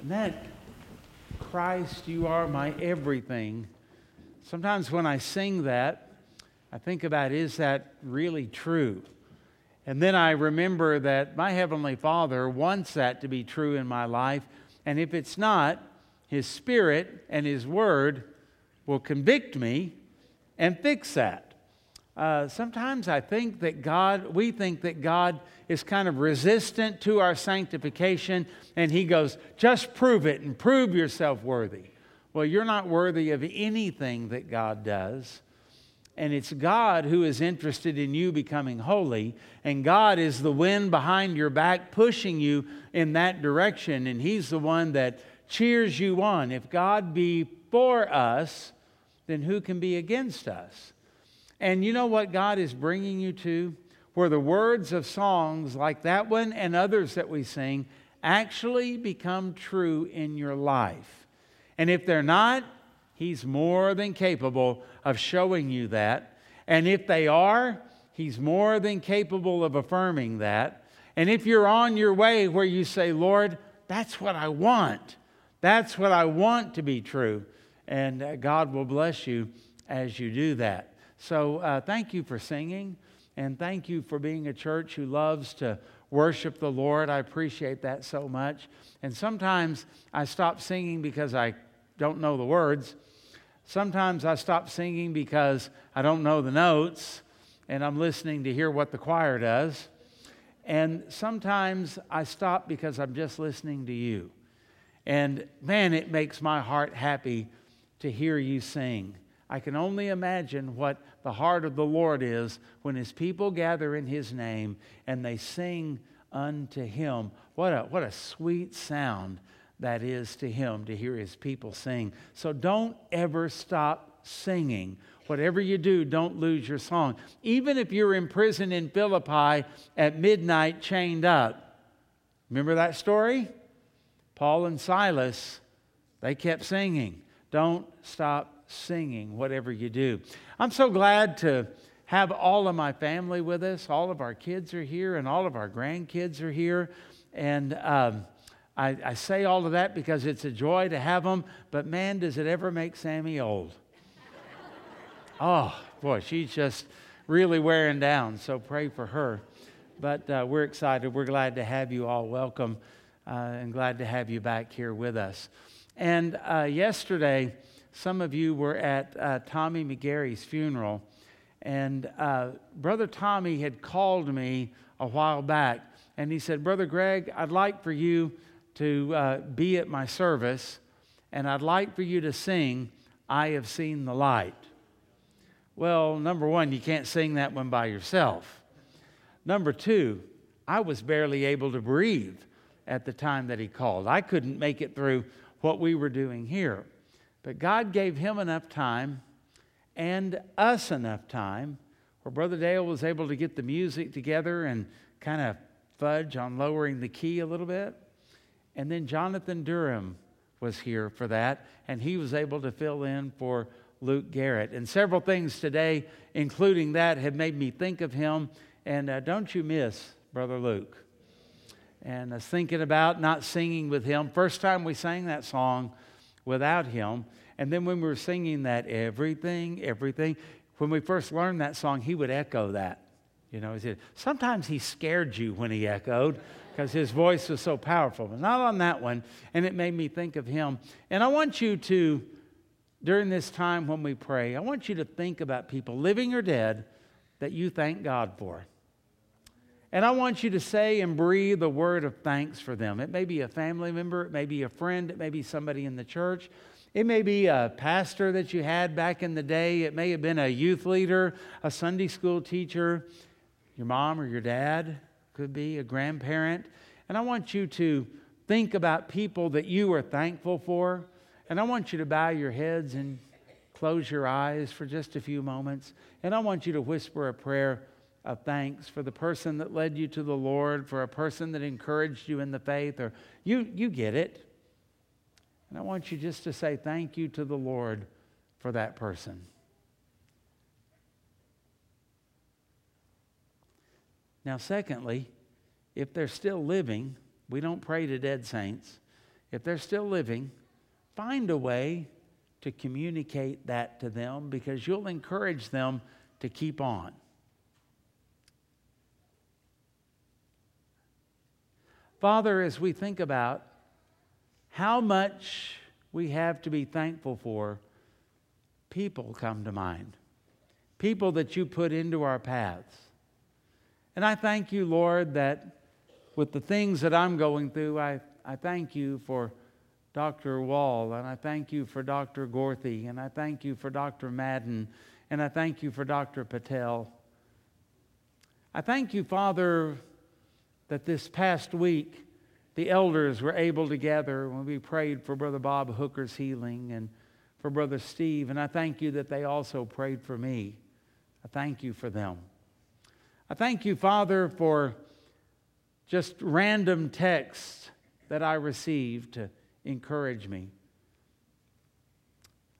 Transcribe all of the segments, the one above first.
And that Christ, you are my everything. Sometimes when I sing that, I think about is that really true? And then I remember that my Heavenly Father wants that to be true in my life. And if it's not, His Spirit and His Word will convict me and fix that. Uh, sometimes I think that God, we think that God is kind of resistant to our sanctification, and He goes, just prove it and prove yourself worthy. Well, you're not worthy of anything that God does. And it's God who is interested in you becoming holy. And God is the wind behind your back pushing you in that direction. And He's the one that cheers you on. If God be for us, then who can be against us? And you know what God is bringing you to? Where the words of songs like that one and others that we sing actually become true in your life. And if they're not, He's more than capable of showing you that. And if they are, He's more than capable of affirming that. And if you're on your way where you say, Lord, that's what I want, that's what I want to be true, and uh, God will bless you as you do that. So uh, thank you for singing, and thank you for being a church who loves to worship the Lord. I appreciate that so much. And sometimes I stop singing because I don't know the words. Sometimes I stop singing because I don't know the notes and I'm listening to hear what the choir does. And sometimes I stop because I'm just listening to you. And man, it makes my heart happy to hear you sing. I can only imagine what the heart of the Lord is when his people gather in his name and they sing unto him. What a, what a sweet sound that is to him to hear his people sing. So don't ever stop singing. Whatever you do, don't lose your song. Even if you're in prison in Philippi at midnight, chained up. Remember that story? Paul and Silas, they kept singing. Don't stop singing, whatever you do. I'm so glad to have all of my family with us. All of our kids are here, and all of our grandkids are here. And um, I, I say all of that because it's a joy to have them, but man, does it ever make Sammy old. oh, boy, she's just really wearing down, so pray for her. But uh, we're excited. We're glad to have you all. Welcome uh, and glad to have you back here with us. And uh, yesterday, some of you were at uh, Tommy McGarry's funeral, and uh, Brother Tommy had called me a while back, and he said, Brother Greg, I'd like for you to uh, be at my service, and I'd like for you to sing, I Have Seen the Light. Well, number one, you can't sing that one by yourself. Number two, I was barely able to breathe at the time that he called. I couldn't make it through what we were doing here. But God gave him enough time and us enough time where Brother Dale was able to get the music together and kind of fudge on lowering the key a little bit. And then Jonathan Durham was here for that, and he was able to fill in for Luke Garrett. And several things today, including that, have made me think of him. And uh, don't you miss Brother Luke. And I was thinking about not singing with him. First time we sang that song, without him. And then when we were singing that, everything, everything, when we first learned that song, he would echo that. You know, he said, sometimes he scared you when he echoed because his voice was so powerful, but not on that one. And it made me think of him. And I want you to, during this time when we pray, I want you to think about people, living or dead, that you thank God for. And I want you to say and breathe a word of thanks for them. It may be a family member, it may be a friend, it may be somebody in the church, it may be a pastor that you had back in the day, it may have been a youth leader, a Sunday school teacher, your mom or your dad, could be a grandparent. And I want you to think about people that you are thankful for. And I want you to bow your heads and close your eyes for just a few moments. And I want you to whisper a prayer of thanks for the person that led you to the Lord, for a person that encouraged you in the faith, or you, you get it. And I want you just to say thank you to the Lord for that person. Now, secondly, if they're still living, we don't pray to dead saints. if they're still living, find a way to communicate that to them because you'll encourage them to keep on. Father, as we think about how much we have to be thankful for, people come to mind. People that you put into our paths. And I thank you, Lord, that with the things that I'm going through, I, I thank you for Dr. Wall, and I thank you for Dr. Gorthy, and I thank you for Dr. Madden, and I thank you for Dr. Patel. I thank you, Father, that this past week the elders were able to gather when we prayed for Brother Bob Hooker's healing and for Brother Steve, and I thank you that they also prayed for me. I thank you for them. I thank you, Father, for just random texts that I received to encourage me.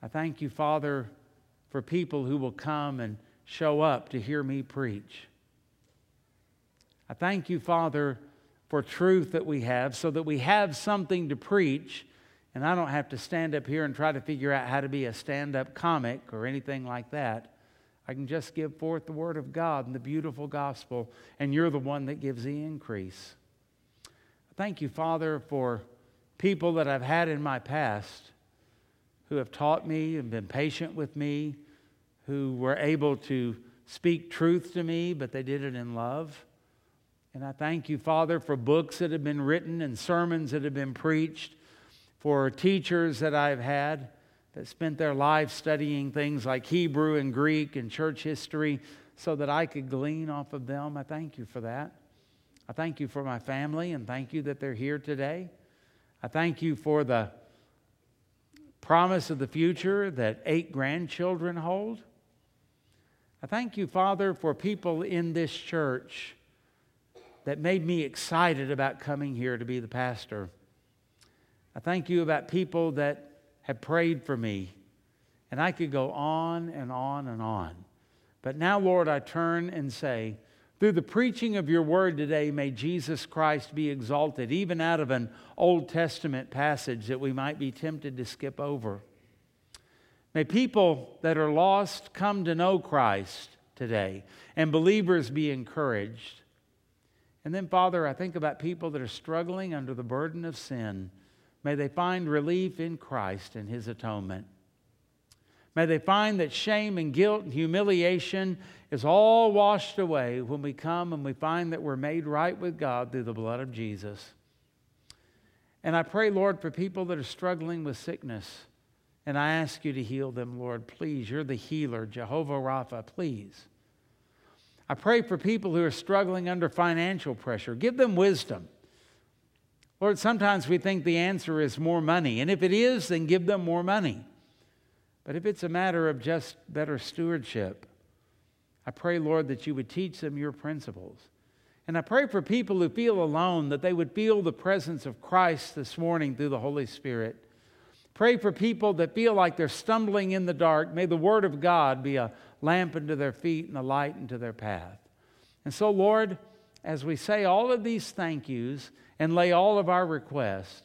I thank you, Father, for people who will come and show up to hear me preach. I thank you, Father, for truth that we have so that we have something to preach and I don't have to stand up here and try to figure out how to be a stand up comic or anything like that. I can just give forth the word of God and the beautiful gospel, and you're the one that gives the increase. Thank you, Father, for people that I've had in my past who have taught me and been patient with me, who were able to speak truth to me, but they did it in love. And I thank you, Father, for books that have been written and sermons that have been preached, for teachers that I've had that spent their lives studying things like Hebrew and Greek and church history so that I could glean off of them. I thank you for that. I thank you for my family and thank you that they're here today. I thank you for the promise of the future that eight grandchildren hold. I thank you, Father, for people in this church that made me excited about coming here to be the pastor. I thank you about people that have prayed for me. And I could go on and on and on. But now, Lord, I turn and say, through the preaching of your word today, may Jesus Christ be exalted, even out of an Old Testament passage that we might be tempted to skip over. May people that are lost come to know Christ today, and believers be encouraged. And then, Father, I think about people that are struggling under the burden of sin. May they find relief in Christ and His atonement. May they find that shame and guilt and humiliation is all washed away when we come and we find that we're made right with God through the blood of Jesus. And I pray, Lord, for people that are struggling with sickness. And I ask you to heal them, Lord. Please, you're the healer, Jehovah Rapha, please. I pray for people who are struggling under financial pressure. Give them wisdom. Lord, sometimes we think the answer is more money. And if it is, then give them more money. But if it's a matter of just better stewardship, I pray, Lord, that you would teach them your principles. And I pray for people who feel alone that they would feel the presence of Christ this morning through the Holy Spirit. Pray for people that feel like they're stumbling in the dark. May the Word of God be a lamp unto their feet and a light unto their path. And so, Lord, as we say all of these thank yous and lay all of our requests,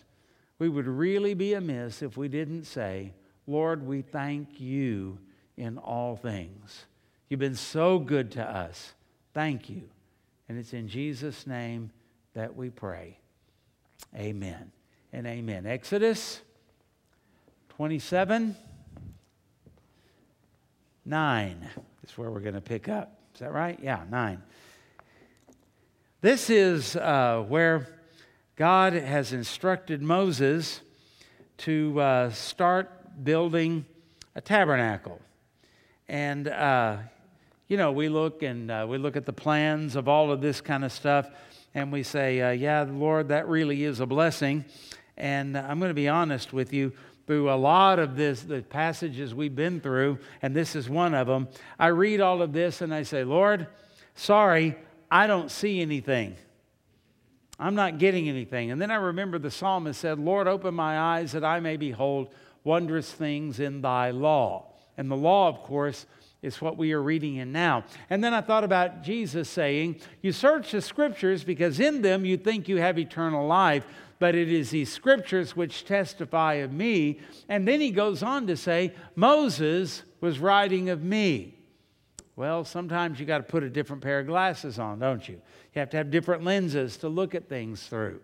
we would really be amiss if we didn't say, Lord, we thank you in all things. You've been so good to us. Thank you. And it's in Jesus' name that we pray. Amen and amen. Exodus 27 9 is where we're going to pick up. Is that right? Yeah, 9. This is uh, where God has instructed Moses to uh, start building a tabernacle. And uh, you know, we look and uh, we look at the plans of all of this kind of stuff, and we say, uh, yeah, Lord, that really is a blessing. And I'm going to be honest with you, through a lot of this, the passages we've been through, and this is one of them, I read all of this and I say, Lord, sorry, I don't see anything. I'm not getting anything. And then I remember the psalmist said, Lord, open my eyes that I may behold wondrous things in thy law. And the law, of course, is what we are reading in now. And then I thought about Jesus saying, You search the scriptures because in them you think you have eternal life, but it is these scriptures which testify of me. And then he goes on to say, Moses was writing of me. Well, sometimes you got to put a different pair of glasses on, don't you? You have to have different lenses to look at things through.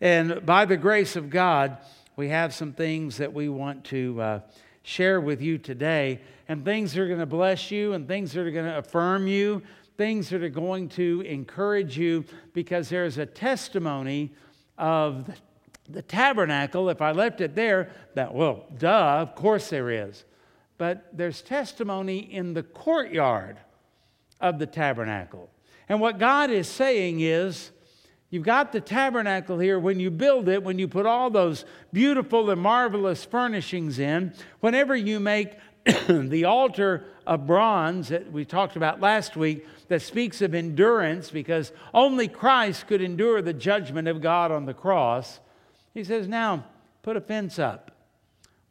And by the grace of God, we have some things that we want to uh, share with you today, and things that are going to bless you, and things that are going to affirm you, things that are going to encourage you, because there's a testimony of the, the tabernacle. If I left it there, that, well, duh, of course there is. But there's testimony in the courtyard of the tabernacle. And what God is saying is, You've got the tabernacle here. When you build it, when you put all those beautiful and marvelous furnishings in, whenever you make the altar of bronze that we talked about last week that speaks of endurance because only Christ could endure the judgment of God on the cross, he says, Now put a fence up.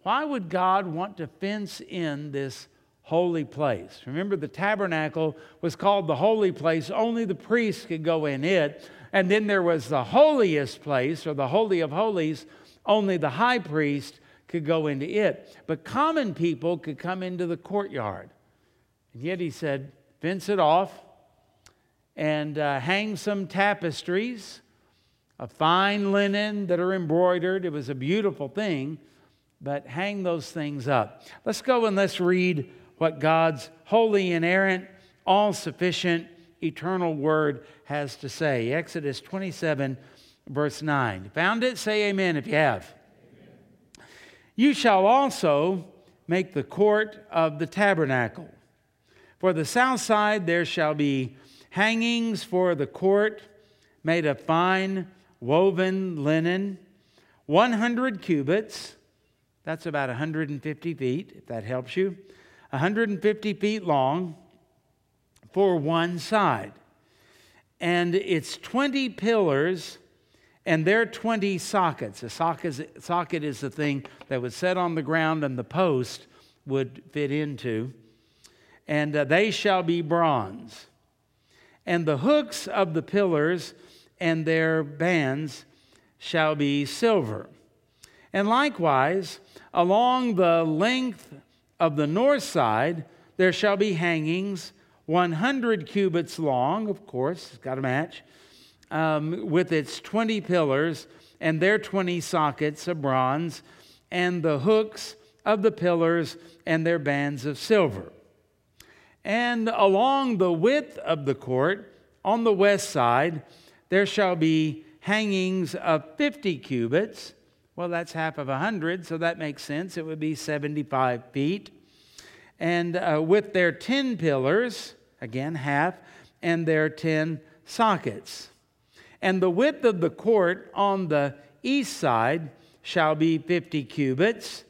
Why would God want to fence in this holy place? Remember, the tabernacle was called the holy place, only the priests could go in it. And then there was the holiest place, or the Holy of Holies, only the high priest could go into it. But common people could come into the courtyard. And yet he said, fence it off and uh, hang some tapestries of fine linen that are embroidered. It was a beautiful thing, but hang those things up. Let's go and let's read what God's holy, inerrant, all sufficient, eternal word has to say. Exodus 27, verse 9. Found it? Say amen if you have. Amen. You shall also make the court of the tabernacle. For the south side there shall be hangings for the court made of fine woven linen, 100 cubits. That's about 150 feet, if that helps you. 150 feet long for one side. And it's 20 pillars and they're 20 sockets. A socket, is the thing that was set on the ground and the post would fit into. And uh, they shall be bronze. And the hooks of the pillars and their bands shall be silver. And likewise, along the length of the north side, there shall be hangings 100 cubits long, of course, it's got to match, um, with its 20 pillars and their 20 sockets of bronze, and the hooks of the pillars and their bands of silver. And along the width of the court, on the west side, there shall be hangings of 50 cubits. Well, that's half of a 100, so that makes sense. It would be 75 feet. And uh, with their 10 pillars, again, half, and their 10 sockets. And the width of the court on the east side shall be 50 cubits,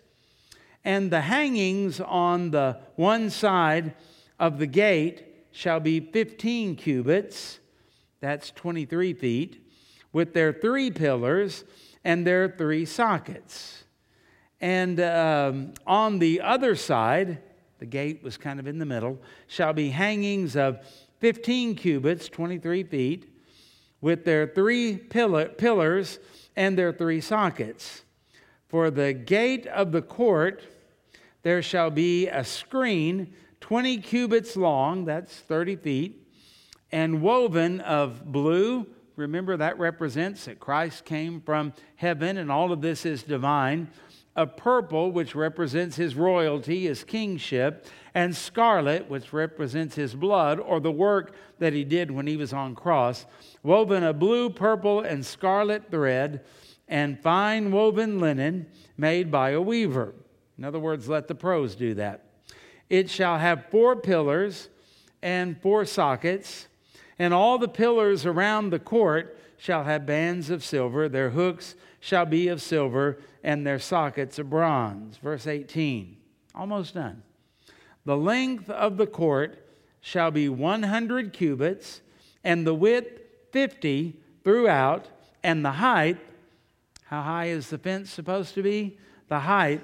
and the hangings on the one side of the gate shall be 15 cubits, that's 23 feet, with their three pillars and their three sockets. And um, on the other side, the gate was kind of in the middle, shall be hangings of 15 cubits, 23 feet, with their three pillar, pillars and their three sockets. For the gate of the court there shall be a screen 20 cubits long, that's 30 feet, and woven of blue. Remember, that represents that Christ came from heaven, and all of this is divine of purple, which represents his royalty, his kingship, and scarlet, which represents his blood or the work that he did when he was on cross, woven of blue, purple, and scarlet thread, and fine woven linen made by a weaver. In other words, let the pros do that. It shall have four pillars and four sockets, and all the pillars around the court shall have bands of silver, their hooks shall be of silver, and their sockets of bronze. Verse 18, almost done. The length of the court shall be 100 cubits, and the width 50 throughout, and the height, how high is the fence supposed to be? The height,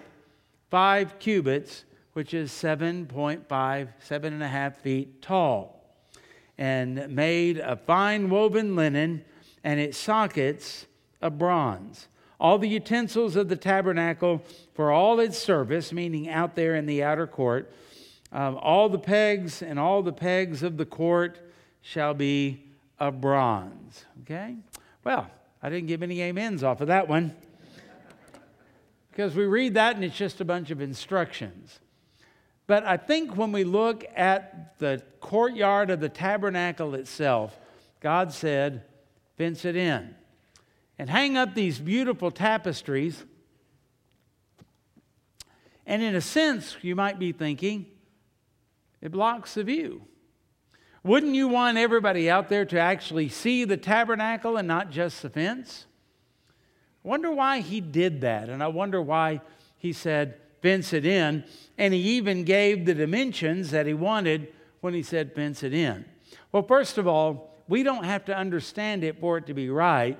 five cubits, which is 7.5, seven and a half feet tall, and made of fine woven linen, and its sockets of bronze. All the utensils of the tabernacle for all its service, meaning out there in the outer court, um, all the pegs and all the pegs of the court shall be of bronze. Okay? Well, I didn't give any amens off of that one. because we read that and it's just a bunch of instructions. But I think when we look at the courtyard of the tabernacle itself, God said, fence it in and hang up these beautiful tapestries. And in a sense, you might be thinking, it blocks the view. Wouldn't you want everybody out there to actually see the tabernacle and not just the fence? I wonder why he did that, and I wonder why he said, fence it in, and he even gave the dimensions that he wanted when he said, fence it in. Well, first of all, we don't have to understand it for it to be right.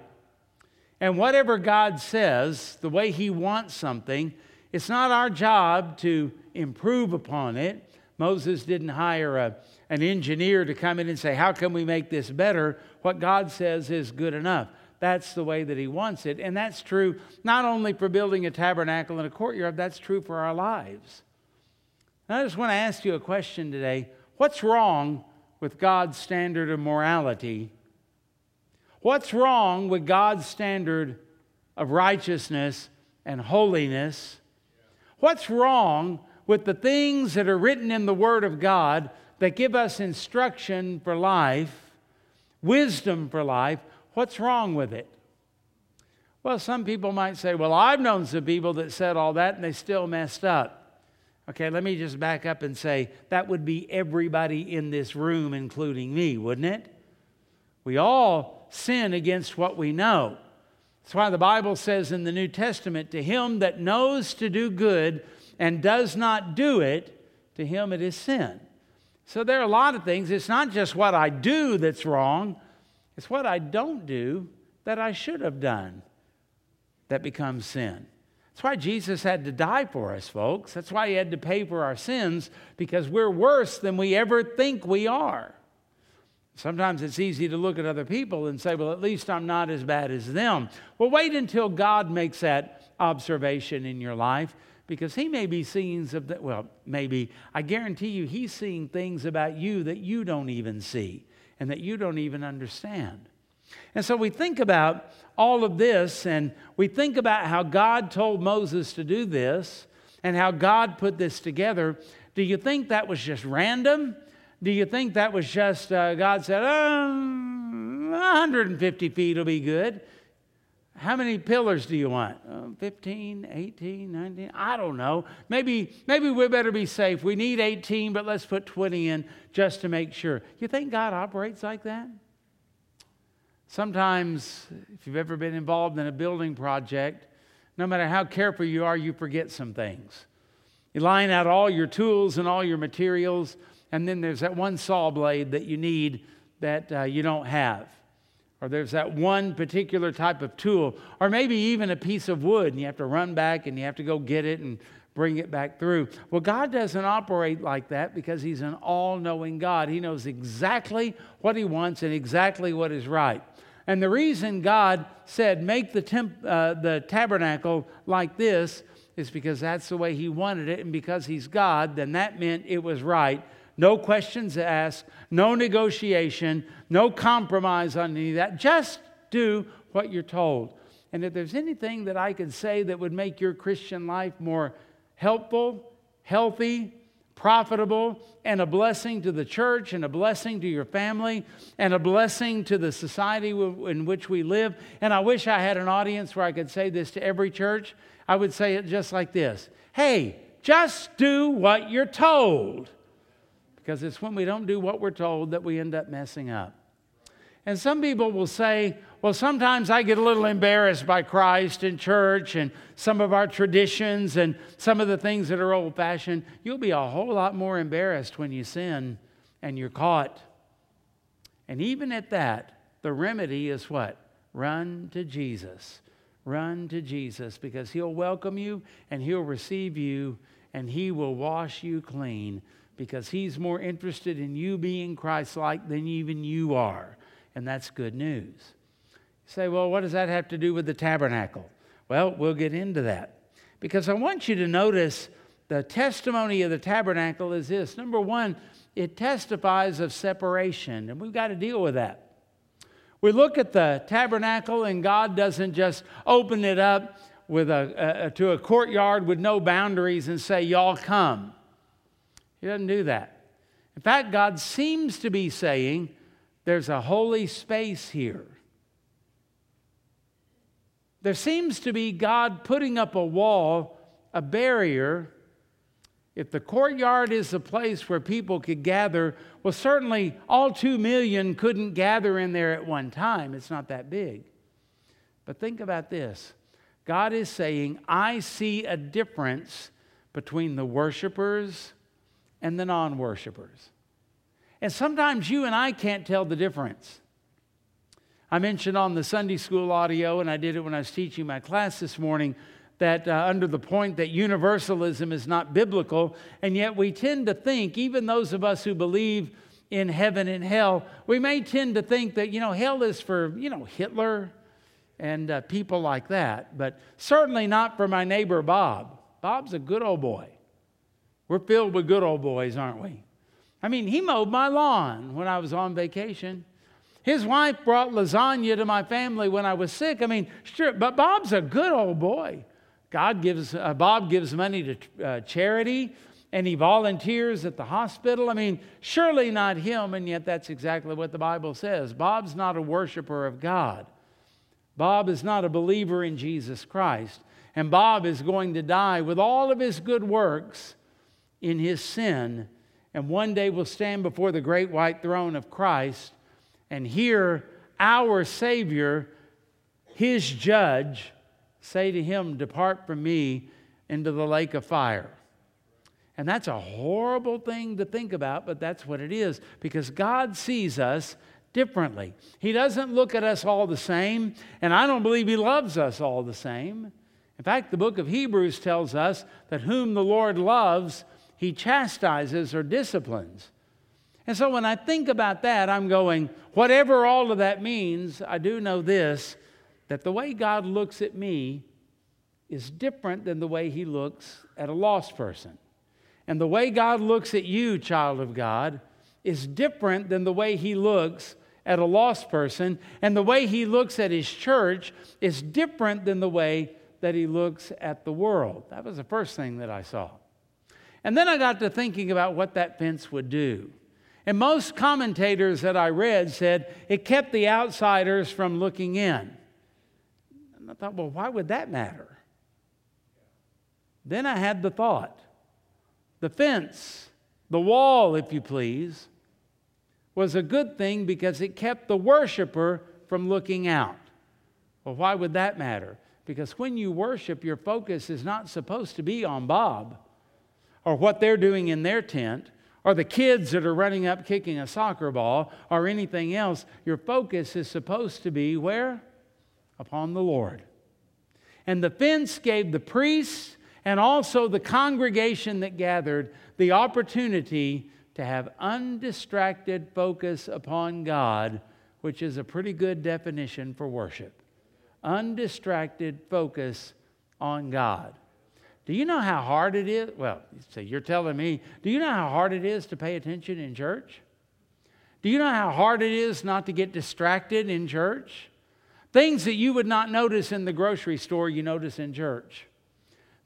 And whatever God says, the way He wants something, it's not our job to improve upon it. Moses didn't hire a, an engineer to come in and say, How can we make this better? What God says is good enough. That's the way that He wants it. And that's true not only for building a tabernacle and a courtyard, that's true for our lives. And I just want to ask you a question today. What's wrong with God's standard of morality What's wrong with God's standard of righteousness and holiness? What's wrong with the things that are written in the Word of God that give us instruction for life, wisdom for life? What's wrong with it? Well, some people might say, well, I've known some people that said all that and they still messed up. Okay, let me just back up and say that would be everybody in this room, including me, wouldn't it? We all sin against what we know. That's why the Bible says in the New Testament, to him that knows to do good and does not do it, to him it is sin. So there are a lot of things. It's not just what I do that's wrong, it's what I don't do that I should have done that becomes sin. That's why Jesus had to die for us, folks. That's why he had to pay for our sins because we're worse than we ever think we are. Sometimes it's easy to look at other people and say, well, at least I'm not as bad as them. Well, wait until God makes that observation in your life because He may be seeing some, well, maybe, I guarantee you, He's seeing things about you that you don't even see and that you don't even understand. And so we think about all of this and we think about how God told Moses to do this and how God put this together. Do you think that was just random? Do you think that was just uh, God said, oh, 150 feet will be good? How many pillars do you want? Uh, 15, 18, 19? I don't know. Maybe, maybe we better be safe. We need 18, but let's put 20 in just to make sure. You think God operates like that? Sometimes, if you've ever been involved in a building project, no matter how careful you are, you forget some things. You line out all your tools and all your materials and then there's that one saw blade that you need that uh, you don't have. Or there's that one particular type of tool, or maybe even a piece of wood, and you have to run back and you have to go get it and bring it back through. Well, God doesn't operate like that because He's an all knowing God. He knows exactly what He wants and exactly what is right. And the reason God said, make the, temp, uh, the tabernacle like this is because that's the way He wanted it. And because He's God, then that meant it was right no questions asked, no negotiation, no compromise on any of that. Just do what you're told. And if there's anything that I could say that would make your Christian life more helpful, healthy, profitable, and a blessing to the church, and a blessing to your family, and a blessing to the society in which we live. And I wish I had an audience where I could say this to every church. I would say it just like this Hey, just do what you're told because it's when we don't do what we're told that we end up messing up. And some people will say, well, sometimes I get a little embarrassed by Christ and church and some of our traditions and some of the things that are old fashioned. You'll be a whole lot more embarrassed when you sin and you're caught. And even at that, the remedy is what? Run to Jesus. Run to Jesus because He'll welcome you and He'll receive you and He will wash you clean because He's more interested in you being Christ like than even you are. And that's good news. You say, well, what does that have to do with the tabernacle? Well, we'll get into that because I want you to notice the testimony of the tabernacle is this number one, it testifies of separation, and we've got to deal with that. We look at the tabernacle, and God doesn't just open it up with a, a, to a courtyard with no boundaries and say, Y'all come. He doesn't do that. In fact, God seems to be saying, There's a holy space here. There seems to be God putting up a wall, a barrier if the courtyard is a place where people could gather, well, certainly all two million couldn't gather in there at one time. It's not that big. But think about this God is saying, I see a difference between the worshipers and the non worshipers. And sometimes you and I can't tell the difference. I mentioned on the Sunday school audio, and I did it when I was teaching my class this morning that uh, under the point that universalism is not biblical, and yet we tend to think, even those of us who believe in heaven and hell, we may tend to think that, you know, hell is for, you know, Hitler and uh, people like that, but certainly not for my neighbor Bob. Bob's a good old boy. We're filled with good old boys, aren't we? I mean, he mowed my lawn when I was on vacation. His wife brought lasagna to my family when I was sick. I mean, sure, but Bob's a good old boy. God gives, uh, Bob gives money to uh, charity and he volunteers at the hospital. I mean, surely not him, and yet that's exactly what the Bible says. Bob's not a worshiper of God. Bob is not a believer in Jesus Christ. And Bob is going to die with all of his good works in his sin, and one day will stand before the great white throne of Christ and hear our Savior, his judge, say to him, Depart from me into the lake of fire. And that's a horrible thing to think about, but that's what it is because God sees us differently. He doesn't look at us all the same, and I don't believe He loves us all the same. In fact, the book of Hebrews tells us that whom the Lord loves, He chastises or disciplines. And so when I think about that, I'm going, whatever all of that means, I do know this that the way God looks at me is different than the way he looks at a lost person. And the way God looks at you, child of God, is different than the way he looks at a lost person. And the way he looks at his church is different than the way that he looks at the world. That was the first thing that I saw. And then I got to thinking about what that fence would do. And most commentators that I read said it kept the outsiders from looking in. And I thought, well, why would that matter? Then I had the thought the fence, the wall, if you please, was a good thing because it kept the worshiper from looking out. Well, why would that matter? Because when you worship, your focus is not supposed to be on Bob or what they're doing in their tent or the kids that are running up kicking a soccer ball or anything else. Your focus is supposed to be where? upon the Lord. And the fence gave the priests and also the congregation that gathered the opportunity to have undistracted focus upon God, which is a pretty good definition for worship. Undistracted focus on God. Do you know how hard it is? Well, so you're telling me, do you know how hard it is to pay attention in church? Do you know how hard it is not to get distracted in church? Things that you would not notice in the grocery store, you notice in church.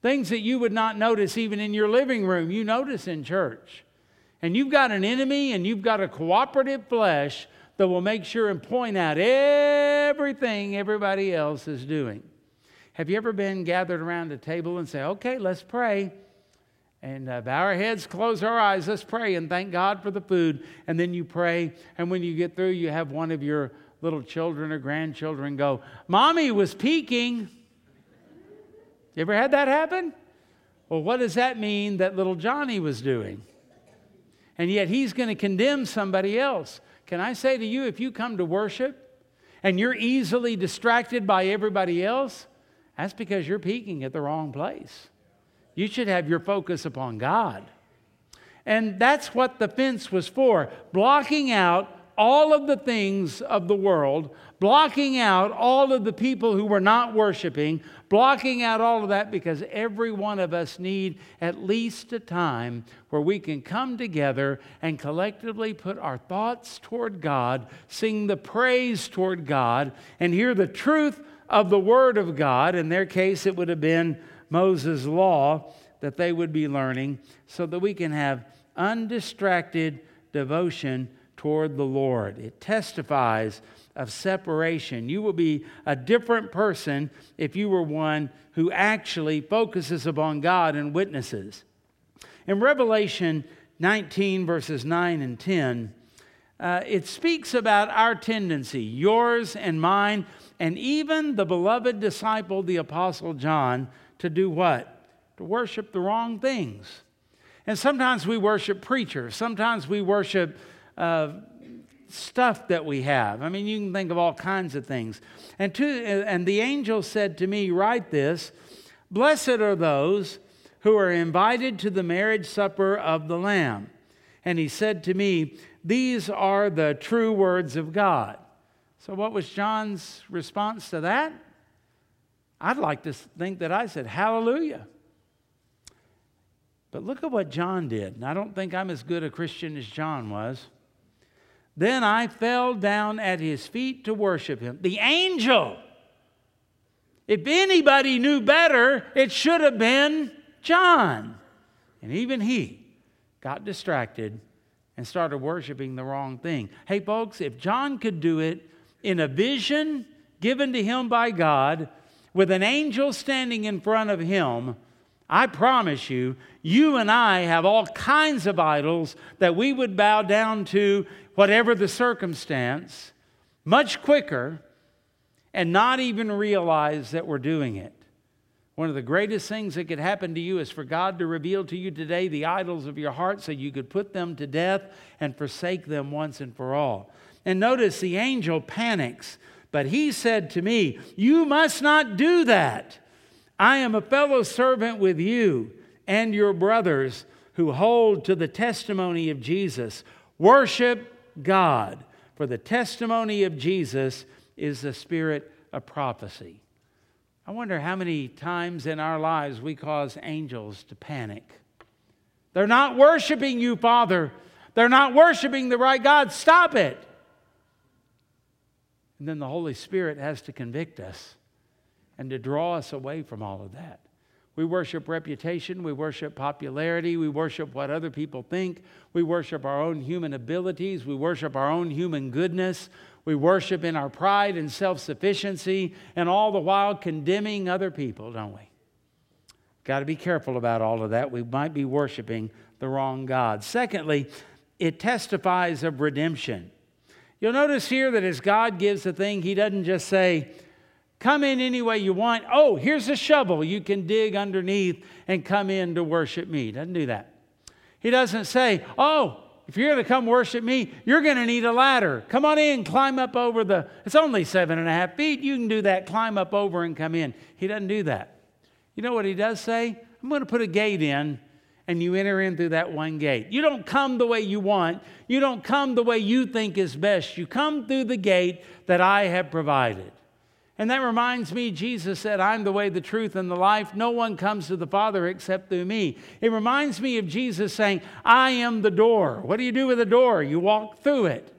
Things that you would not notice even in your living room, you notice in church. And you've got an enemy and you've got a cooperative flesh that will make sure and point out everything everybody else is doing. Have you ever been gathered around a table and say, okay, let's pray? And uh, bow our heads, close our eyes, let's pray and thank God for the food. And then you pray, and when you get through, you have one of your little children or grandchildren go, Mommy was peeking. You ever had that happen? Well, what does that mean that little Johnny was doing? And yet he's going to condemn somebody else. Can I say to you, if you come to worship and you're easily distracted by everybody else, that's because you're peeking at the wrong place. You should have your focus upon God. And that's what the fence was for blocking out all of the things of the world, blocking out all of the people who were not worshiping, blocking out all of that because every one of us need at least a time where we can come together and collectively put our thoughts toward God, sing the praise toward God, and hear the truth of the Word of God. In their case, it would have been Moses' law that they would be learning so that we can have undistracted devotion toward the Lord. It testifies of separation. You will be a different person if you were one who actually focuses upon God and witnesses. In Revelation 19, verses 9 and 10, uh, it speaks about our tendency, yours and mine, and even the beloved disciple, the Apostle John, to do what? To worship the wrong things. And sometimes we worship preachers, sometimes we worship uh, stuff that we have. I mean, you can think of all kinds of things. And, to, and the angel said to me, Write this Blessed are those who are invited to the marriage supper of the Lamb. And he said to me, These are the true words of God. So, what was John's response to that? I'd like to think that I said, Hallelujah. But look at what John did. And I don't think I'm as good a Christian as John was. Then I fell down at his feet to worship him. The angel. If anybody knew better, it should have been John. And even he got distracted and started worshiping the wrong thing. Hey, folks, if John could do it in a vision given to him by God with an angel standing in front of him, I promise you, you and I have all kinds of idols that we would bow down to, whatever the circumstance, much quicker and not even realize that we're doing it. One of the greatest things that could happen to you is for God to reveal to you today the idols of your heart so you could put them to death and forsake them once and for all. And notice the angel panics, but he said to me, You must not do that. I am a fellow servant with you and your brothers who hold to the testimony of Jesus. Worship God, for the testimony of Jesus is the spirit of prophecy. I wonder how many times in our lives we cause angels to panic. They're not worshiping you, Father. They're not worshiping the right God. Stop it. And then the Holy Spirit has to convict us and to draw us away from all of that. We worship reputation, we worship popularity, we worship what other people think, we worship our own human abilities, we worship our own human goodness, we worship in our pride and self sufficiency, and all the while condemning other people, don't we? Got to be careful about all of that. We might be worshiping the wrong God. Secondly, it testifies of redemption. You'll notice here that as God gives a thing, He doesn't just say, Come in any way you want. Oh, here's a shovel. You can dig underneath and come in to worship me. He doesn't do that. He doesn't say, Oh, if you're going to come worship me, you're going to need a ladder. Come on in, climb up over the, it's only seven and a half feet. You can do that, climb up over and come in. He doesn't do that. You know what he does say? I'm going to put a gate in and you enter in through that one gate. You don't come the way you want, you don't come the way you think is best. You come through the gate that I have provided. And that reminds me, Jesus said, I'm the way, the truth, and the life. No one comes to the Father except through me. It reminds me of Jesus saying, I am the door. What do you do with a door? You walk through it.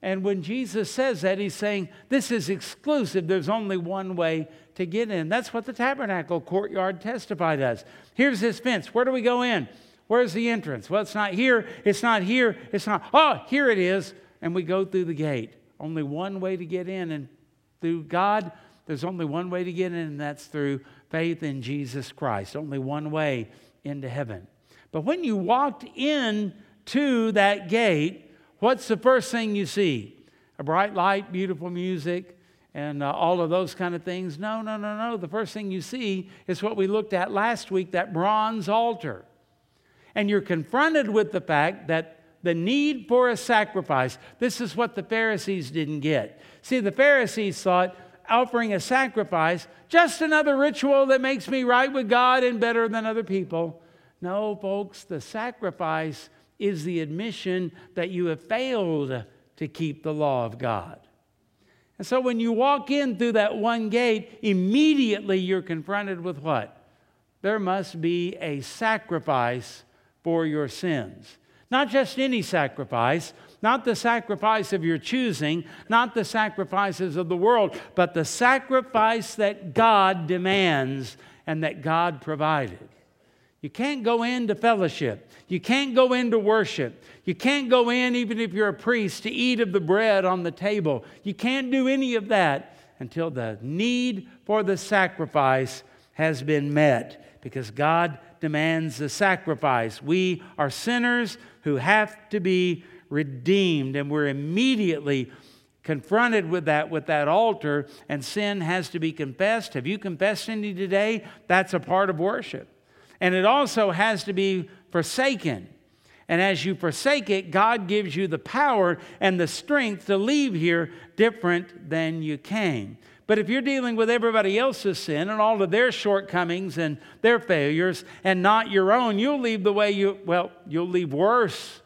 And when Jesus says that, he's saying, This is exclusive. There's only one way to get in. That's what the tabernacle courtyard testified us. Here's this fence. Where do we go in? Where's the entrance? Well, it's not here. It's not here. It's not. Oh, here it is. And we go through the gate. Only one way to get in. And through God, there's only one way to get in, and that's through faith in Jesus Christ. Only one way into heaven. But when you walked in to that gate, what's the first thing you see? A bright light, beautiful music, and uh, all of those kind of things? No, no, no, no. The first thing you see is what we looked at last week that bronze altar. And you're confronted with the fact that the need for a sacrifice, this is what the Pharisees didn't get. See, the Pharisees thought, offering a sacrifice, just another ritual that makes me right with God and better than other people. No, folks, the sacrifice is the admission that you have failed to keep the law of God. And so when you walk in through that one gate, immediately you're confronted with what? There must be a sacrifice for your sins. Not just any sacrifice, not the sacrifice of your choosing, not the sacrifices of the world, but the sacrifice that God demands and that God provided. You can't go into fellowship. You can't go into worship. You can't go in, even if you're a priest, to eat of the bread on the table. You can't do any of that until the need for the sacrifice has been met because God demands the sacrifice. We are sinners who have to be redeemed, and we're immediately confronted with that with that altar and sin has to be confessed have you confessed any today that's a part of worship and it also has to be forsaken and as you forsake it god gives you the power and the strength to leave here different than you came but if you're dealing with everybody else's sin and all of their shortcomings and their failures and not your own you'll leave the way you well you'll leave worse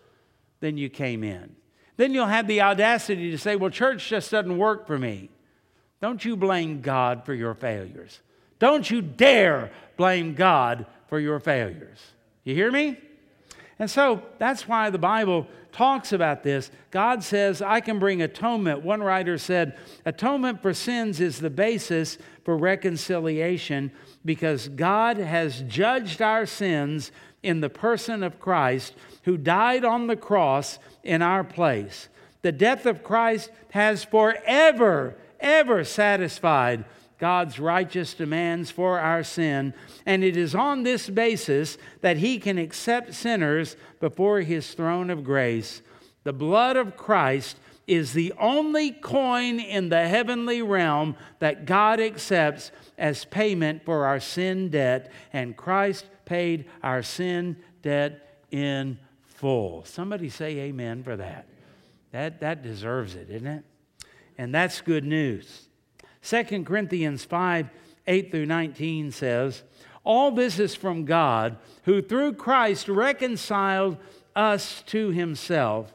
than you came in. Then you'll have the audacity to say, Well, church just doesn't work for me. Don't you blame God for your failures. Don't you dare blame God for your failures. You hear me? And so that's why the Bible talks about this. God says, I can bring atonement. One writer said, Atonement for sins is the basis for reconciliation because God has judged our sins in the person of Christ who died on the cross in our place. The death of Christ has forever, ever satisfied God's righteous demands for our sin, and it is on this basis that He can accept sinners before His throne of grace. The blood of Christ is the only coin in the heavenly realm that God accepts as payment for our sin debt, and Christ paid our sin debt in full. Somebody say amen for that. That, that deserves it, isn't it? And that's good news. 2 Corinthians 5 8 through 19 says, All this is from God, who through Christ reconciled us to himself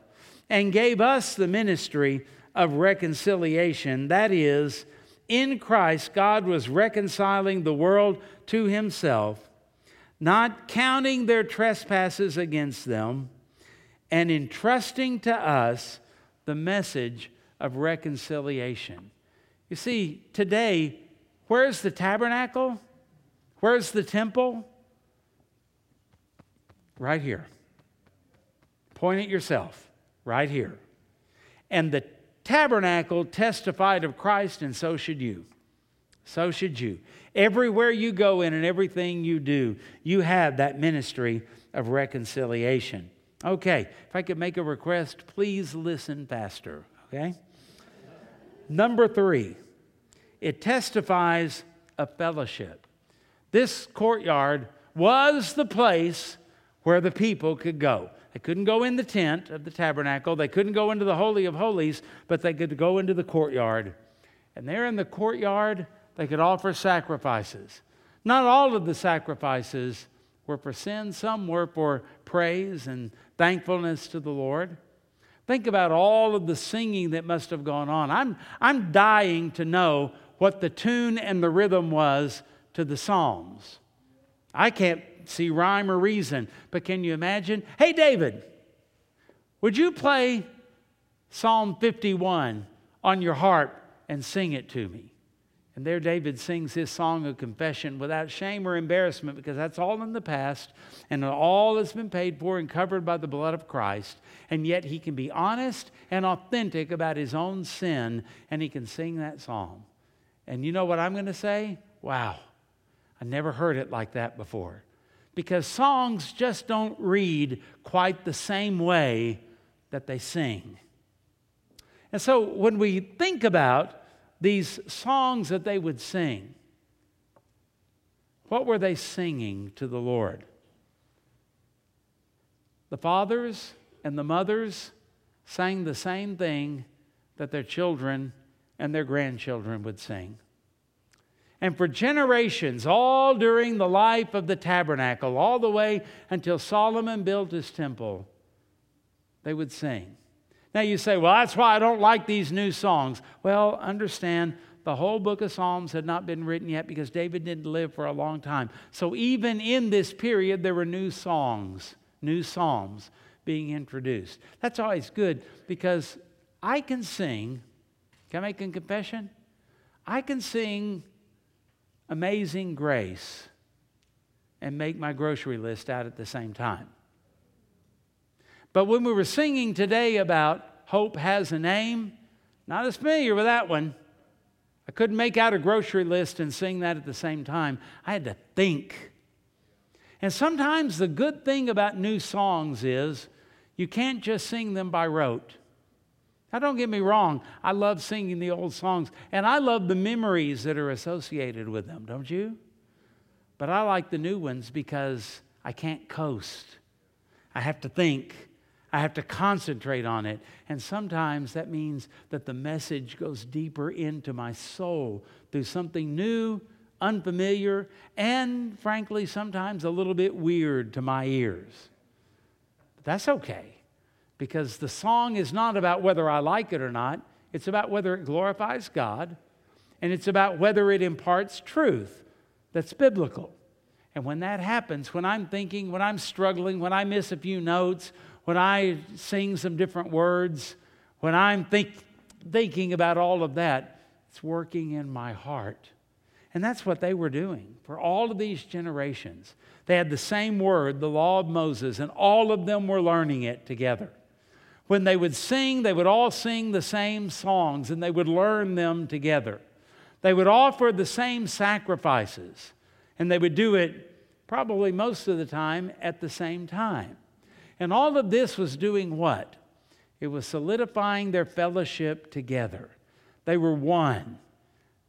and gave us the ministry of reconciliation. That is, in Christ, God was reconciling the world to himself not counting their trespasses against them, and entrusting to us the message of reconciliation. You see, today, where's the tabernacle? Where's the temple? Right here. Point at yourself, right here. And the tabernacle testified of Christ, and so should you. So should you. Everywhere you go in and everything you do, you have that ministry of reconciliation. Okay, if I could make a request, please listen faster, okay? Number three, it testifies of fellowship. This courtyard was the place where the people could go. They couldn't go in the tent of the tabernacle, they couldn't go into the Holy of Holies, but they could go into the courtyard. And there in the courtyard, they could offer sacrifices. Not all of the sacrifices were for sin, some were for praise and thankfulness to the Lord. Think about all of the singing that must have gone on. I'm, I'm dying to know what the tune and the rhythm was to the Psalms. I can't see rhyme or reason, but can you imagine? Hey, David, would you play Psalm 51 on your harp and sing it to me? And there David sings his song of confession without shame or embarrassment because that's all in the past and all has been paid for and covered by the blood of Christ. And yet he can be honest and authentic about his own sin and he can sing that song. And you know what I'm going to say? Wow, I never heard it like that before. Because songs just don't read quite the same way that they sing. And so when we think about these songs that they would sing, what were they singing to the Lord? The fathers and the mothers sang the same thing that their children and their grandchildren would sing. And for generations, all during the life of the tabernacle, all the way until Solomon built his temple, they would sing. Now you say, well, that's why I don't like these new songs. Well, understand the whole book of Psalms had not been written yet because David didn't live for a long time. So even in this period, there were new songs, new psalms being introduced. That's always good because I can sing. Can I make a confession? I can sing Amazing Grace and make my grocery list out at the same time. But when we were singing today about hope has a name, not as familiar with that one. I couldn't make out a grocery list and sing that at the same time. I had to think. And sometimes the good thing about new songs is you can't just sing them by rote. Now, don't get me wrong, I love singing the old songs, and I love the memories that are associated with them, don't you? But I like the new ones because I can't coast. I have to think. I have to concentrate on it. And sometimes that means that the message goes deeper into my soul through something new, unfamiliar, and frankly, sometimes a little bit weird to my ears. But that's okay because the song is not about whether I like it or not, it's about whether it glorifies God, and it's about whether it imparts truth that's biblical. And when that happens, when I'm thinking, when I'm struggling, when I miss a few notes, when I sing some different words, when I'm think, thinking about all of that, it's working in my heart. And that's what they were doing for all of these generations. They had the same word, the law of Moses, and all of them were learning it together. When they would sing, they would all sing the same songs and they would learn them together. They would offer the same sacrifices and they would do it probably most of the time at the same time. And all of this was doing what? It was solidifying their fellowship together. They were one.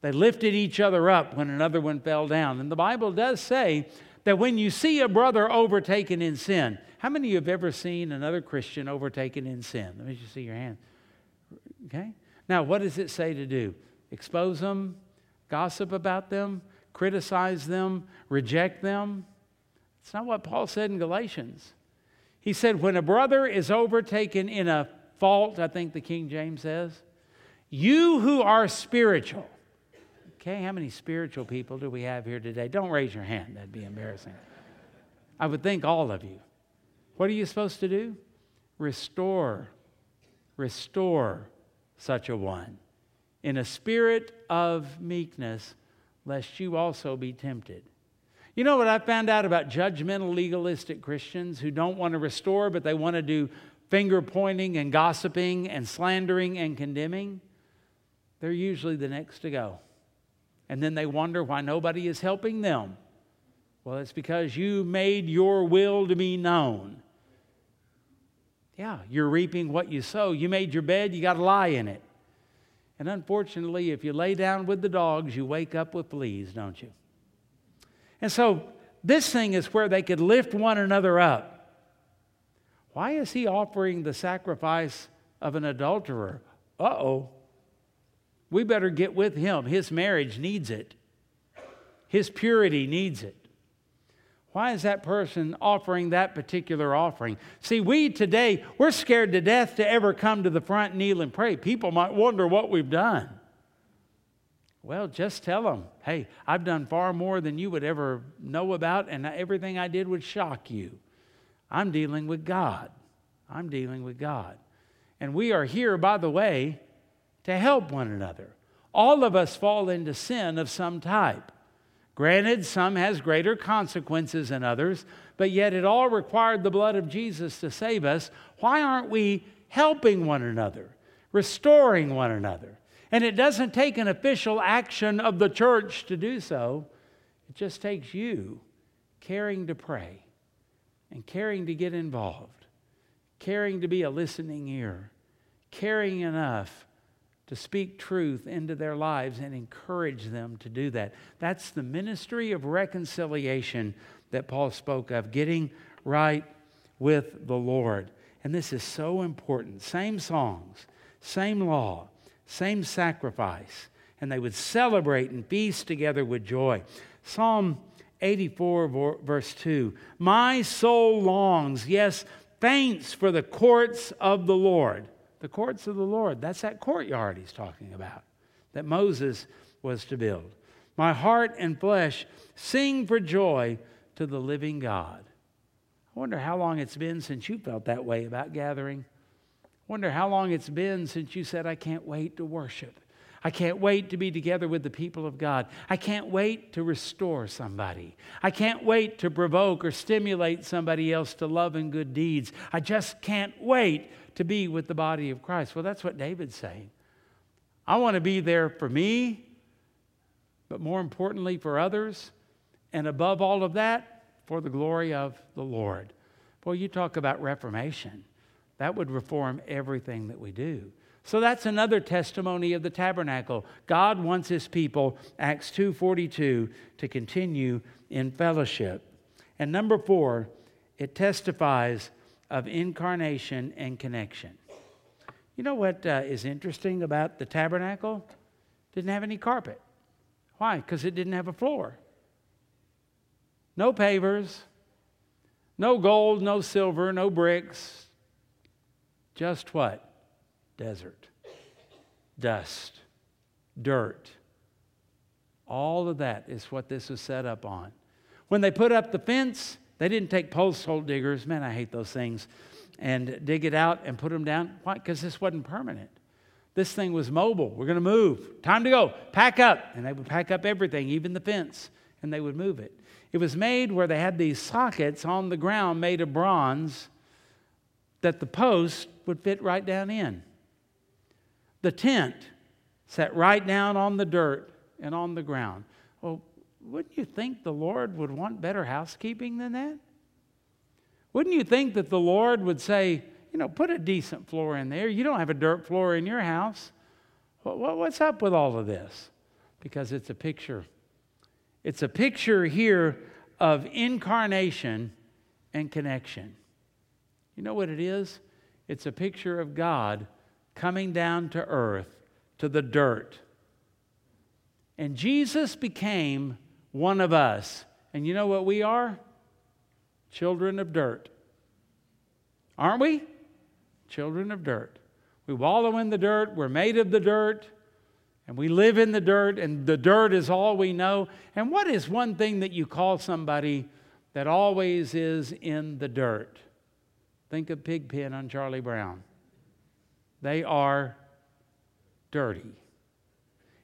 They lifted each other up when another one fell down. And the Bible does say that when you see a brother overtaken in sin, how many of you have ever seen another Christian overtaken in sin? Let me just see your hand. Okay? Now, what does it say to do? Expose them, gossip about them, criticize them, reject them? It's not what Paul said in Galatians. He said, when a brother is overtaken in a fault, I think the King James says, you who are spiritual. Okay, how many spiritual people do we have here today? Don't raise your hand, that'd be embarrassing. I would think all of you. What are you supposed to do? Restore, restore such a one in a spirit of meekness, lest you also be tempted. You know what I found out about judgmental, legalistic Christians who don't want to restore, but they want to do finger pointing and gossiping and slandering and condemning? They're usually the next to go. And then they wonder why nobody is helping them. Well, it's because you made your will to be known. Yeah, you're reaping what you sow. You made your bed, you got to lie in it. And unfortunately, if you lay down with the dogs, you wake up with fleas, don't you? And so this thing is where they could lift one another up. Why is he offering the sacrifice of an adulterer? Uh oh. We better get with him. His marriage needs it, his purity needs it. Why is that person offering that particular offering? See, we today, we're scared to death to ever come to the front, kneel, and pray. People might wonder what we've done. Well, just tell them, hey, I've done far more than you would ever know about, and everything I did would shock you. I'm dealing with God. I'm dealing with God. And we are here, by the way, to help one another. All of us fall into sin of some type. Granted, some has greater consequences than others, but yet it all required the blood of Jesus to save us. Why aren't we helping one another, restoring one another? And it doesn't take an official action of the church to do so. It just takes you caring to pray and caring to get involved, caring to be a listening ear, caring enough to speak truth into their lives and encourage them to do that. That's the ministry of reconciliation that Paul spoke of, getting right with the Lord. And this is so important. Same songs, same law, same sacrifice, and they would celebrate and feast together with joy. Psalm 84, verse 2 My soul longs, yes, faints for the courts of the Lord. The courts of the Lord. That's that courtyard he's talking about that Moses was to build. My heart and flesh sing for joy to the living God. I wonder how long it's been since you felt that way about gathering. Wonder how long it's been since you said, I can't wait to worship. I can't wait to be together with the people of God. I can't wait to restore somebody. I can't wait to provoke or stimulate somebody else to love and good deeds. I just can't wait to be with the body of Christ. Well, that's what David's saying. I want to be there for me, but more importantly, for others. And above all of that, for the glory of the Lord. Boy, you talk about reformation. That would reform everything that we do. So that's another testimony of the tabernacle. God wants his people, Acts 2:42, to continue in fellowship. And number 4, it testifies of incarnation and connection. You know what uh, is interesting about the tabernacle? Didn't have any carpet. Why? Because it didn't have a floor. No pavers, no gold, no silver, no bricks. Just what? desert, dust, dirt. All of that is what this was set up on. When they put up the fence, they didn't take post hole diggers. Man, I hate those things. And dig it out and put them down. Why? Because this wasn't permanent. This thing was mobile. We're going to move. Time to go. Pack up. And they would pack up everything, even the fence, and they would move it. It was made where they had these sockets on the ground made of bronze that the post would fit right down in. The tent sat right down on the dirt and on the ground. Well, wouldn't you think the Lord would want better housekeeping than that? Wouldn't you think that the Lord would say, you know, put a decent floor in there? You don't have a dirt floor in your house. What's up with all of this? Because it's a picture. It's a picture here of incarnation and connection. You know what it is? It's a picture of God coming down to earth, to the dirt. And Jesus became one of us. And you know what we are? Children of dirt. Aren't we? Children of dirt. We wallow in the dirt, we're made of the dirt, and we live in the dirt, and the dirt is all we know. And what is one thing that you call somebody that always is in the dirt? Think of Pigpen on Charlie Brown. They are dirty.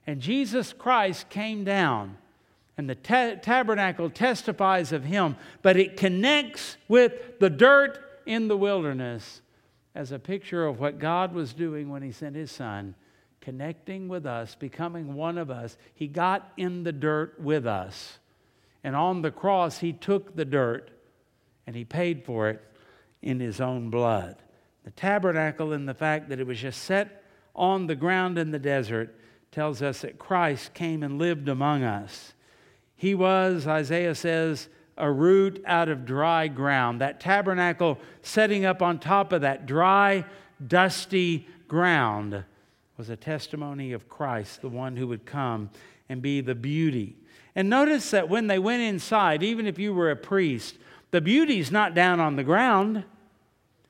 And Jesus Christ came down, and the ta- tabernacle testifies of him, but it connects with the dirt in the wilderness as a picture of what God was doing when he sent his son, connecting with us, becoming one of us. He got in the dirt with us. And on the cross, he took the dirt and he paid for it in his own blood. The tabernacle and the fact that it was just set on the ground in the desert tells us that Christ came and lived among us. He was, Isaiah says, a root out of dry ground. That tabernacle setting up on top of that dry, dusty ground was a testimony of Christ, the one who would come and be the beauty. And notice that when they went inside, even if you were a priest, the beauty's not down on the ground.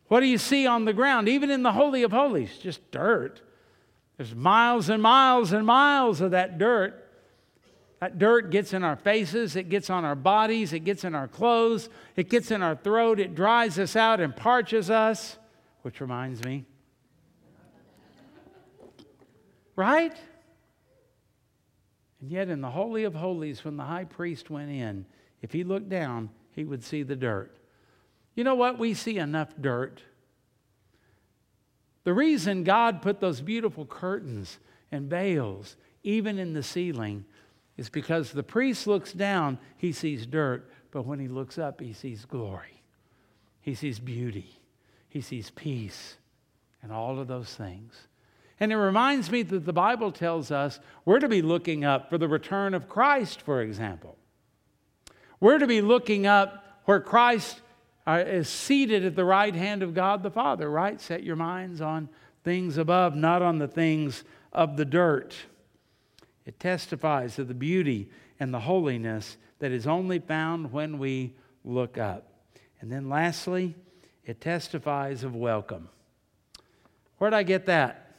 What do you see on the ground, even in the Holy of Holies? Just dirt. There's miles and miles and miles of that dirt. That dirt gets in our faces, it gets on our bodies, it gets in our clothes, it gets in our throat, it dries us out and parches us, which reminds me. Right? And yet, in the Holy of Holies, when the high priest went in, if he looked down, he would see the dirt. You know what? We see enough dirt. The reason God put those beautiful curtains and veils, even in the ceiling, is because the priest looks down, he sees dirt, but when he looks up, he sees glory. He sees beauty. He sees peace and all of those things. And it reminds me that the Bible tells us we're to be looking up for the return of Christ, for example. We're to be looking up where Christ uh, is seated at the right hand of God the Father, right? Set your minds on things above, not on the things of the dirt. It testifies of the beauty and the holiness that is only found when we look up. And then lastly, it testifies of welcome. Where'd I get that?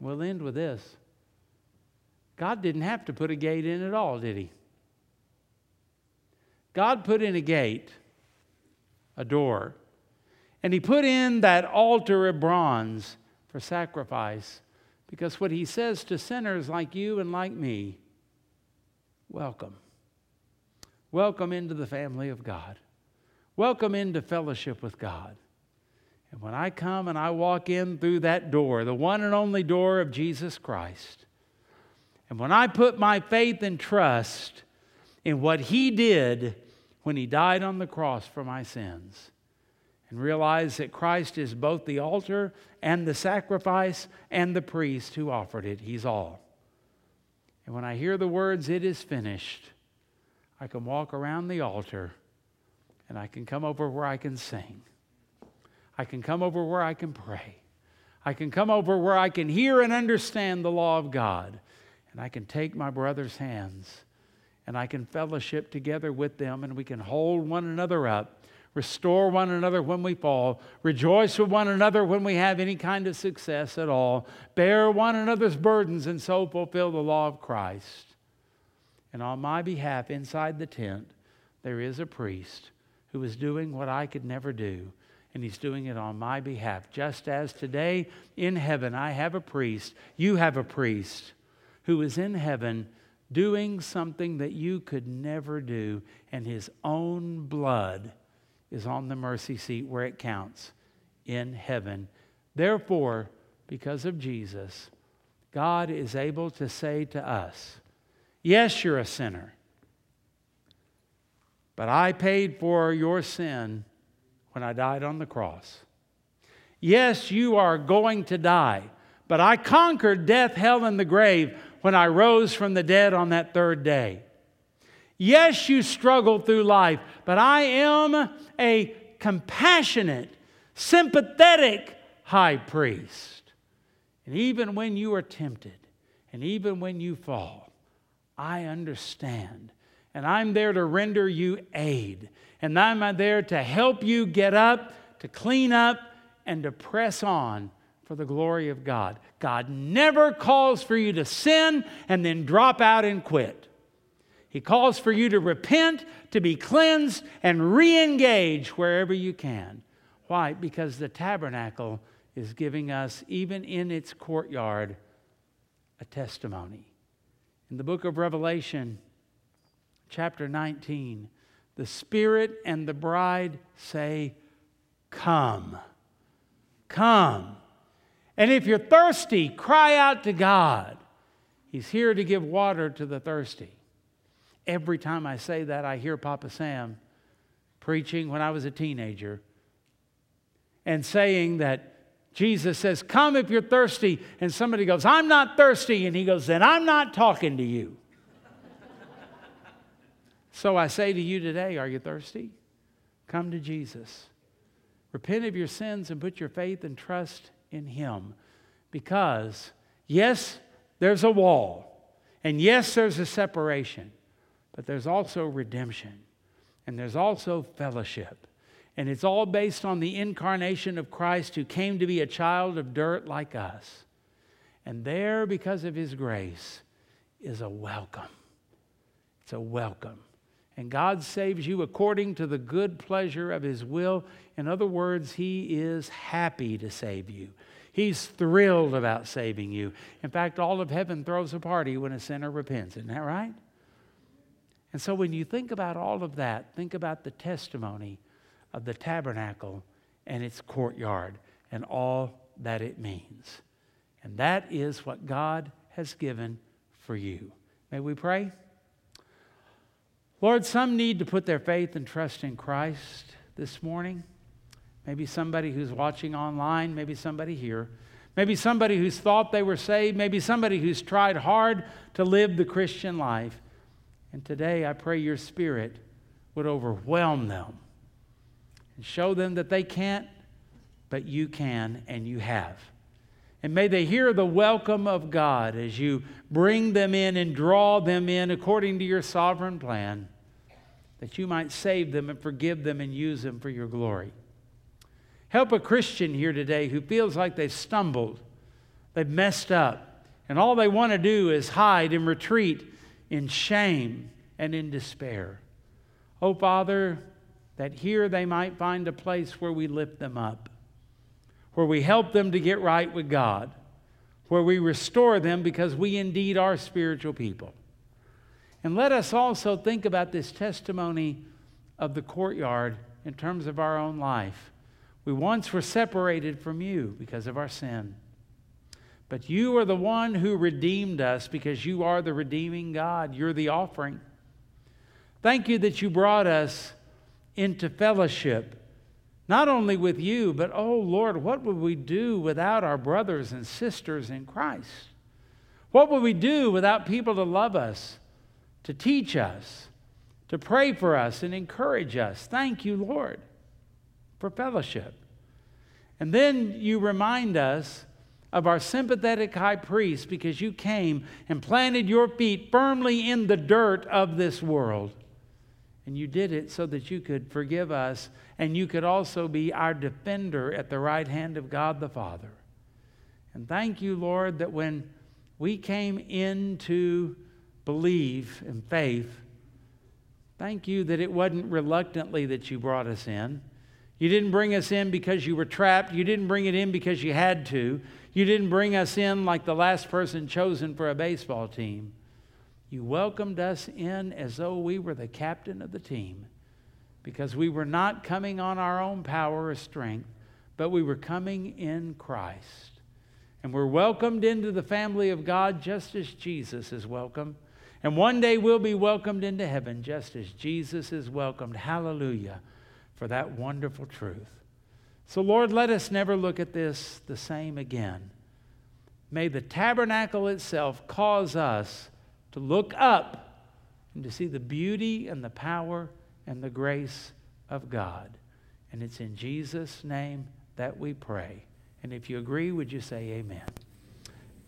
We'll end with this. God didn't have to put a gate in at all, did he? God put in a gate, a door, and he put in that altar of bronze for sacrifice because what he says to sinners like you and like me, welcome. Welcome into the family of God. Welcome into fellowship with God. And when I come and I walk in through that door, the one and only door of Jesus Christ, and when I put my faith and trust in what He did when He died on the cross for my sins, and realize that Christ is both the altar and the sacrifice and the priest who offered it, He's all. And when I hear the words, it is finished, I can walk around the altar and I can come over where I can sing. I can come over where I can pray. I can come over where I can hear and understand the law of God. And I can take my brother's hands and I can fellowship together with them and we can hold one another up, restore one another when we fall, rejoice with one another when we have any kind of success at all, bear one another's burdens, and so fulfill the law of Christ. And on my behalf, inside the tent, there is a priest who is doing what I could never do and he's doing it on my behalf. Just as today in heaven I have a priest, you have a priest who is in heaven doing something that you could never do, and his own blood is on the mercy seat where it counts in heaven. Therefore, because of Jesus, God is able to say to us, Yes, you're a sinner, but I paid for your sin when I died on the cross. Yes, you are going to die, but I conquered death, hell, and the grave when I rose from the dead on that third day. Yes, you struggle through life, but I am a compassionate, sympathetic high priest. And even when you are tempted, and even when you fall, I understand. And I'm there to render you aid and I'm there to help you get up, to clean up, and to press on for the glory of God. God never calls for you to sin and then drop out and quit. He calls for you to repent, to be cleansed, and re engage wherever you can. Why? Because the tabernacle is giving us, even in its courtyard, a testimony. In the book of Revelation, chapter 19, the Spirit and the bride say, Come. Come. And if you're thirsty, cry out to God. He's here to give water to the thirsty. Every time I say that, I hear Papa Sam preaching when I was a teenager and saying that Jesus says, Come if you're thirsty. And somebody goes, I'm not thirsty. And he goes, Then I'm not talking to you. So I say to you today, are you thirsty? Come to Jesus. Repent of your sins and put your faith and trust in Him. Because, yes, there's a wall. And yes, there's a separation. But there's also redemption. And there's also fellowship. And it's all based on the incarnation of Christ who came to be a child of dirt like us. And there, because of His grace, is a welcome. It's a welcome and God saves you according to the good pleasure of His will. In other words, He is happy to save you. He's thrilled about saving you. In fact, all of heaven throws a party when a sinner repents. Isn't that right? And so when you think about all of that, think about the testimony of the tabernacle and its courtyard and all that it means. And that is what God has given for you. May we pray? Lord, some need to put their faith and trust in Christ this morning. Maybe somebody who's watching online, maybe somebody here. Maybe somebody who's thought they were saved, maybe somebody who's tried hard to live the Christian life. And today I pray your spirit would overwhelm them and show them that they can't, but you can and you have. And may they hear the welcome of God as you bring them in and draw them in according to your sovereign plan, that you might save them and forgive them and use them for your glory. Help a Christian here today who feels like they've stumbled, they've messed up, and all they want to do is hide and retreat in shame and in despair. Oh, Father, that here they might find a place where we lift them up, where we help them to get right with God, where we restore them because we indeed are spiritual people. And let us also think about this testimony of the courtyard in terms of our own life. We once were separated from you because of our sin. But you are the one who redeemed us because you are the redeeming God. You're the offering. Thank you that you brought us into fellowship, not only with you, but oh Lord, what would we do without our brothers and sisters in Christ? What would we do without people to love us, to teach us, to pray for us, and encourage us? Thank you, Lord for fellowship. And then you remind us of our sympathetic high priest because you came and planted your feet firmly in the dirt of this world. And you did it so that you could forgive us and you could also be our defender at the right hand of God the Father. And thank you, Lord, that when we came in to believe in faith, thank you that it wasn't reluctantly that you brought us in you didn't bring us in because you were trapped. You didn't bring it in because you had to. You didn't bring us in like the last person chosen for a baseball team. You welcomed us in as though we were the captain of the team because we were not coming on our own power or strength, but we were coming in Christ. And we're welcomed into the family of God just as Jesus is welcome. And one day we'll be welcomed into heaven just as Jesus is welcomed. Hallelujah for that wonderful truth. So, Lord, let us never look at this the same again. May the tabernacle itself cause us to look up and to see the beauty and the power and the grace of God. And it's in Jesus' name that we pray. And if you agree, would you say amen?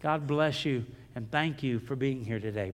God bless you and thank you for being here today.